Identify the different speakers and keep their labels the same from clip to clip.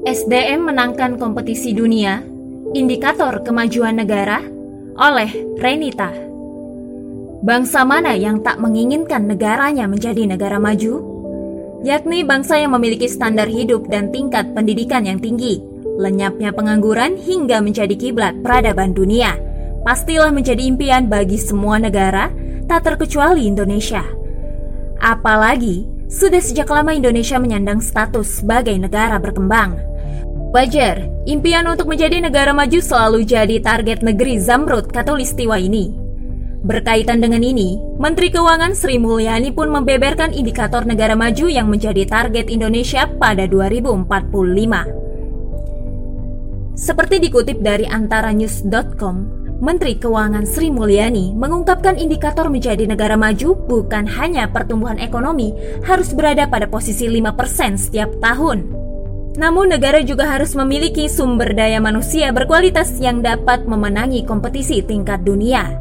Speaker 1: SDM menangkan kompetisi dunia, indikator kemajuan negara, oleh Renita. Bangsa mana yang tak menginginkan negaranya menjadi negara maju? Yakni bangsa yang memiliki standar hidup dan tingkat pendidikan yang tinggi, lenyapnya pengangguran hingga menjadi kiblat peradaban dunia. Pastilah menjadi impian bagi semua negara, tak terkecuali Indonesia. Apalagi, sudah sejak lama Indonesia menyandang status sebagai negara berkembang. Wajar, impian untuk menjadi negara maju selalu jadi target negeri Zamrud Katulistiwa ini. Berkaitan dengan ini, Menteri Keuangan Sri Mulyani pun membeberkan indikator negara maju yang menjadi target Indonesia pada 2045. Seperti dikutip dari antaranews.com, Menteri Keuangan Sri Mulyani mengungkapkan indikator menjadi negara maju bukan hanya pertumbuhan ekonomi harus berada pada posisi 5% setiap tahun, namun negara juga harus memiliki sumber daya manusia berkualitas yang dapat memenangi kompetisi tingkat dunia.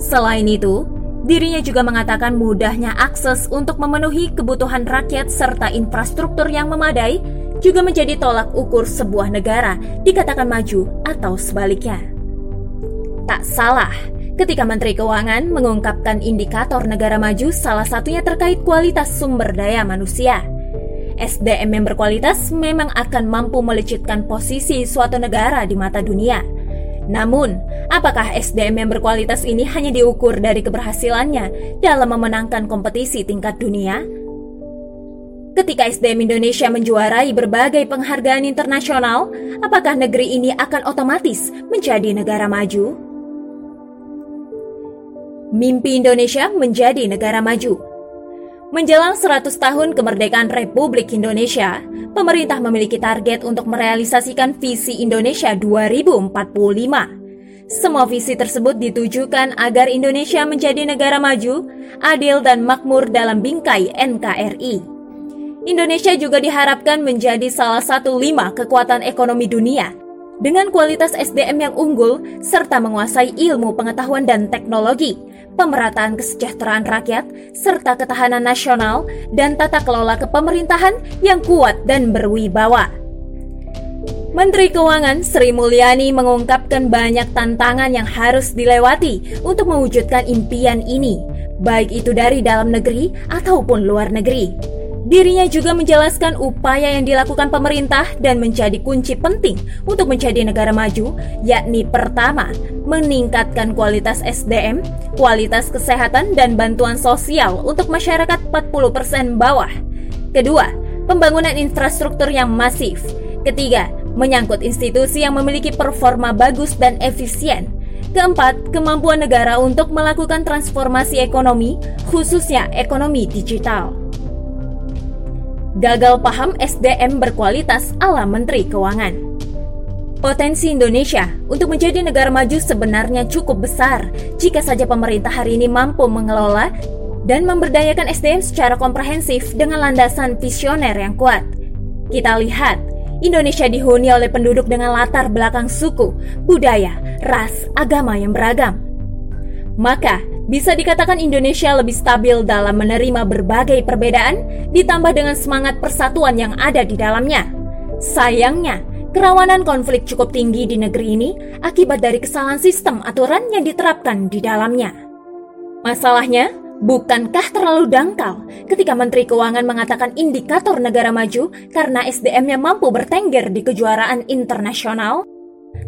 Speaker 1: Selain itu, dirinya juga mengatakan mudahnya akses untuk memenuhi kebutuhan rakyat serta infrastruktur yang memadai juga menjadi tolak ukur sebuah negara dikatakan maju atau sebaliknya. Tak salah, ketika Menteri Keuangan mengungkapkan indikator negara maju salah satunya terkait kualitas sumber daya manusia. SDM yang berkualitas memang akan mampu melecitkan posisi suatu negara di mata dunia. Namun, apakah SDM yang berkualitas ini hanya diukur dari keberhasilannya dalam memenangkan kompetisi tingkat dunia? Ketika SDM Indonesia menjuarai berbagai penghargaan internasional, apakah negeri ini akan otomatis menjadi negara maju? Mimpi Indonesia menjadi negara maju Menjelang 100 tahun kemerdekaan Republik Indonesia, pemerintah memiliki target untuk merealisasikan visi Indonesia 2045. Semua visi tersebut ditujukan agar Indonesia menjadi negara maju, adil dan makmur dalam bingkai NKRI. Indonesia juga diharapkan menjadi salah satu lima kekuatan ekonomi dunia dengan kualitas SDM yang unggul serta menguasai ilmu pengetahuan dan teknologi pemerataan kesejahteraan rakyat, serta ketahanan nasional dan tata kelola kepemerintahan yang kuat dan berwibawa. Menteri Keuangan Sri Mulyani mengungkapkan banyak tantangan yang harus dilewati untuk mewujudkan impian ini, baik itu dari dalam negeri ataupun luar negeri. Dirinya juga menjelaskan upaya yang dilakukan pemerintah dan menjadi kunci penting untuk menjadi negara maju, yakni pertama, meningkatkan kualitas SDM, kualitas kesehatan dan bantuan sosial untuk masyarakat 40% bawah. Kedua, pembangunan infrastruktur yang masif. Ketiga, menyangkut institusi yang memiliki performa bagus dan efisien. Keempat, kemampuan negara untuk melakukan transformasi ekonomi, khususnya ekonomi digital gagal paham SDM berkualitas ala Menteri Keuangan. Potensi Indonesia untuk menjadi negara maju sebenarnya cukup besar jika saja pemerintah hari ini mampu mengelola dan memberdayakan SDM secara komprehensif dengan landasan visioner yang kuat. Kita lihat, Indonesia dihuni oleh penduduk dengan latar belakang suku, budaya, ras, agama yang beragam. Maka, bisa dikatakan Indonesia lebih stabil dalam menerima berbagai perbedaan, ditambah dengan semangat persatuan yang ada di dalamnya. Sayangnya, kerawanan konflik cukup tinggi di negeri ini akibat dari kesalahan sistem aturan yang diterapkan di dalamnya. Masalahnya, bukankah terlalu dangkal ketika Menteri Keuangan mengatakan indikator negara maju karena SDM-nya mampu bertengger di kejuaraan internasional?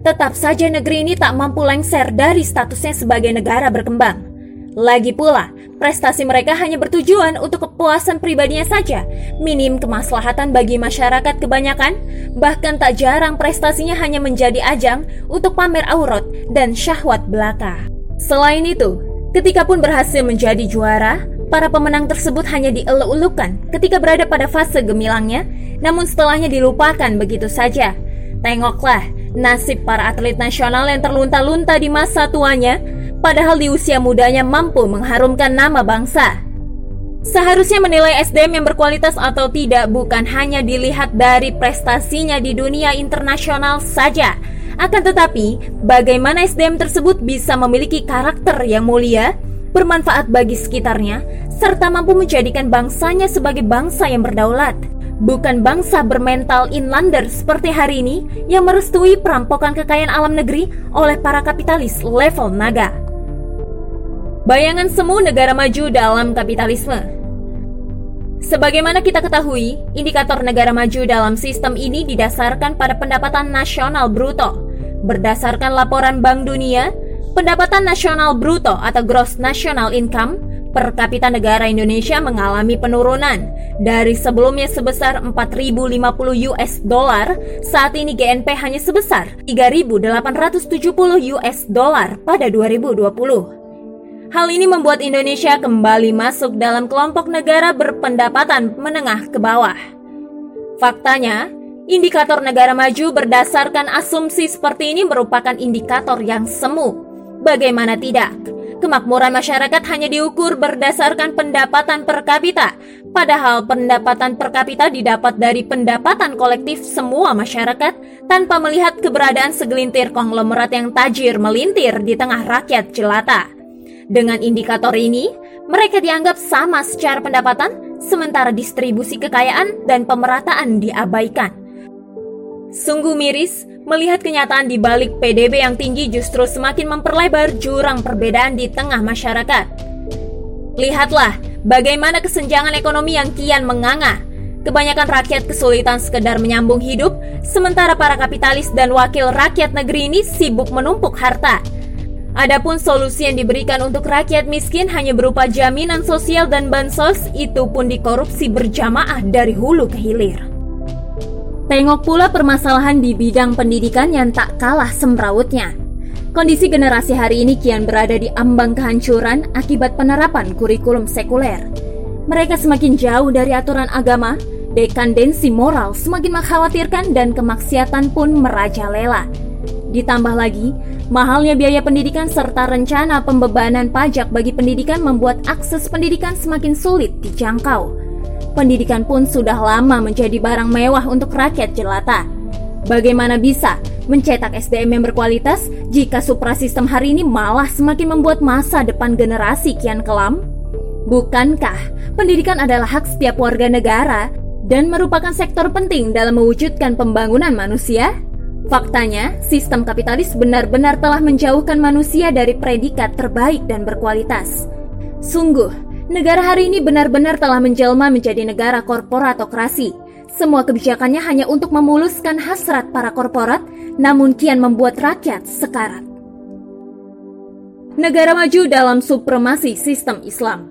Speaker 1: Tetap saja negeri ini tak mampu lengser dari statusnya sebagai negara berkembang. Lagi pula, prestasi mereka hanya bertujuan untuk kepuasan pribadinya saja, minim kemaslahatan bagi masyarakat kebanyakan, bahkan tak jarang prestasinya hanya menjadi ajang untuk pamer aurat dan syahwat belaka. Selain itu, ketika pun berhasil menjadi juara, para pemenang tersebut hanya dieluk-elukan ketika berada pada fase gemilangnya, namun setelahnya dilupakan begitu saja. Tengoklah nasib para atlet nasional yang terlunta-lunta di masa tuanya padahal di usia mudanya mampu mengharumkan nama bangsa. Seharusnya menilai SDM yang berkualitas atau tidak bukan hanya dilihat dari prestasinya di dunia internasional saja, akan tetapi bagaimana SDM tersebut bisa memiliki karakter yang mulia, bermanfaat bagi sekitarnya, serta mampu menjadikan bangsanya sebagai bangsa yang berdaulat. Bukan bangsa bermental inlander seperti hari ini yang merestui perampokan kekayaan alam negeri oleh para kapitalis level naga. Bayangan semu negara maju dalam kapitalisme. Sebagaimana kita ketahui, indikator negara maju dalam sistem ini didasarkan pada pendapatan nasional bruto. Berdasarkan laporan Bank Dunia, pendapatan nasional bruto atau gross national income per kapita negara Indonesia mengalami penurunan dari sebelumnya sebesar 4.050 US dollar, saat ini GNP hanya sebesar 3.870 US dollar pada 2020. Hal ini membuat Indonesia kembali masuk dalam kelompok negara berpendapatan menengah ke bawah. Faktanya, indikator negara maju berdasarkan asumsi seperti ini merupakan indikator yang semu. Bagaimana tidak? Kemakmuran masyarakat hanya diukur berdasarkan pendapatan per kapita, padahal pendapatan per kapita didapat dari pendapatan kolektif semua masyarakat tanpa melihat keberadaan segelintir konglomerat yang tajir melintir di tengah rakyat jelata. Dengan indikator ini, mereka dianggap sama secara pendapatan, sementara distribusi kekayaan dan pemerataan diabaikan. Sungguh miris melihat kenyataan di balik PDB yang tinggi justru semakin memperlebar jurang perbedaan di tengah masyarakat. Lihatlah bagaimana kesenjangan ekonomi yang kian menganga. Kebanyakan rakyat kesulitan sekedar menyambung hidup, sementara para kapitalis dan wakil rakyat negeri ini sibuk menumpuk harta Adapun solusi yang diberikan untuk rakyat miskin hanya berupa jaminan sosial dan bansos, itu pun dikorupsi berjamaah dari hulu ke hilir. Tengok pula permasalahan di bidang pendidikan yang tak kalah semrawutnya. Kondisi generasi hari ini kian berada di ambang kehancuran akibat penerapan kurikulum sekuler. Mereka semakin jauh dari aturan agama, dekandensi moral semakin mengkhawatirkan dan kemaksiatan pun merajalela. Ditambah lagi, Mahalnya biaya pendidikan serta rencana pembebanan pajak bagi pendidikan membuat akses pendidikan semakin sulit dijangkau. Pendidikan pun sudah lama menjadi barang mewah untuk rakyat jelata. Bagaimana bisa mencetak SDM yang berkualitas jika suprasistem hari ini malah semakin membuat masa depan generasi kian kelam? Bukankah pendidikan adalah hak setiap warga negara dan merupakan sektor penting dalam mewujudkan pembangunan manusia? Faktanya, sistem kapitalis benar-benar telah menjauhkan manusia dari predikat terbaik dan berkualitas. Sungguh, negara hari ini benar-benar telah menjelma menjadi negara korporatokrasi. Semua kebijakannya hanya untuk memuluskan hasrat para korporat, namun kian membuat rakyat sekarat. Negara maju dalam supremasi sistem Islam.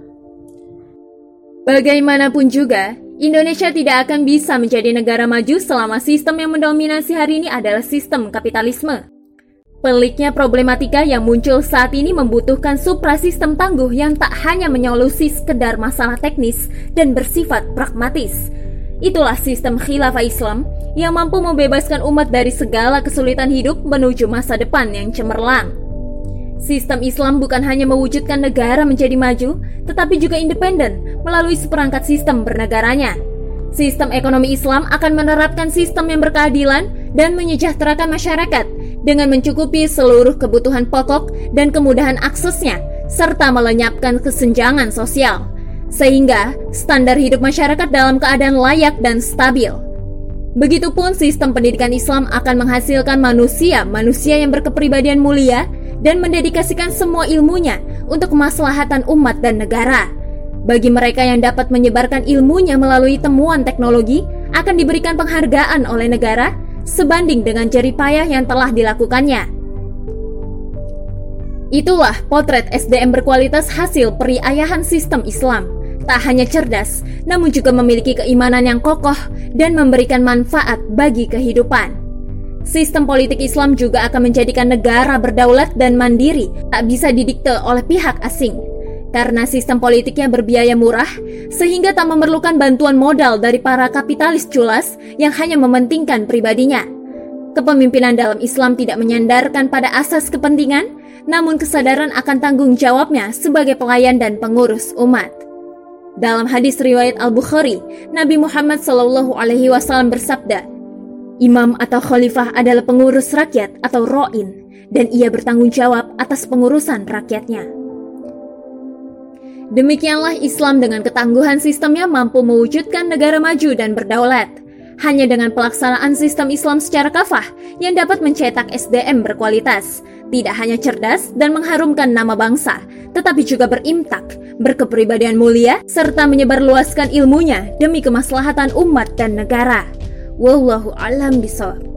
Speaker 1: Bagaimanapun juga, Indonesia tidak akan bisa menjadi negara maju selama sistem yang mendominasi hari ini adalah sistem kapitalisme. Peliknya problematika yang muncul saat ini membutuhkan suprasistem tangguh yang tak hanya menyolusi sekedar masalah teknis dan bersifat pragmatis. Itulah sistem khilafah Islam yang mampu membebaskan umat dari segala kesulitan hidup menuju masa depan yang cemerlang. Sistem Islam bukan hanya mewujudkan negara menjadi maju, tetapi juga independen melalui seperangkat sistem bernegaranya. Sistem ekonomi Islam akan menerapkan sistem yang berkeadilan dan menyejahterakan masyarakat dengan mencukupi seluruh kebutuhan pokok dan kemudahan aksesnya, serta melenyapkan kesenjangan sosial, sehingga standar hidup masyarakat dalam keadaan layak dan stabil. Begitupun sistem pendidikan Islam akan menghasilkan manusia-manusia yang berkepribadian mulia dan mendedikasikan semua ilmunya untuk kemaslahatan umat dan negara. Bagi mereka yang dapat menyebarkan ilmunya melalui temuan teknologi, akan diberikan penghargaan oleh negara sebanding dengan jeripayah yang telah dilakukannya. Itulah potret SDM berkualitas hasil periayahan sistem Islam. Tak hanya cerdas, namun juga memiliki keimanan yang kokoh dan memberikan manfaat bagi kehidupan. Sistem politik Islam juga akan menjadikan negara berdaulat dan mandiri, tak bisa didikte oleh pihak asing. Karena sistem politiknya berbiaya murah, sehingga tak memerlukan bantuan modal dari para kapitalis culas yang hanya mementingkan pribadinya. Kepemimpinan dalam Islam tidak menyandarkan pada asas kepentingan, namun kesadaran akan tanggung jawabnya sebagai pelayan dan pengurus umat. Dalam hadis riwayat Al-Bukhari, Nabi Muhammad SAW bersabda, Imam atau khalifah adalah pengurus rakyat atau ro'in, dan ia bertanggung jawab atas pengurusan rakyatnya. Demikianlah Islam dengan ketangguhan sistemnya mampu mewujudkan negara maju dan berdaulat. Hanya dengan pelaksanaan sistem Islam secara kafah yang dapat mencetak SDM berkualitas, tidak hanya cerdas dan mengharumkan nama bangsa, tetapi juga berimtak, berkepribadian mulia, serta menyebarluaskan ilmunya demi kemaslahatan umat dan negara. Wallahu alam bisawab.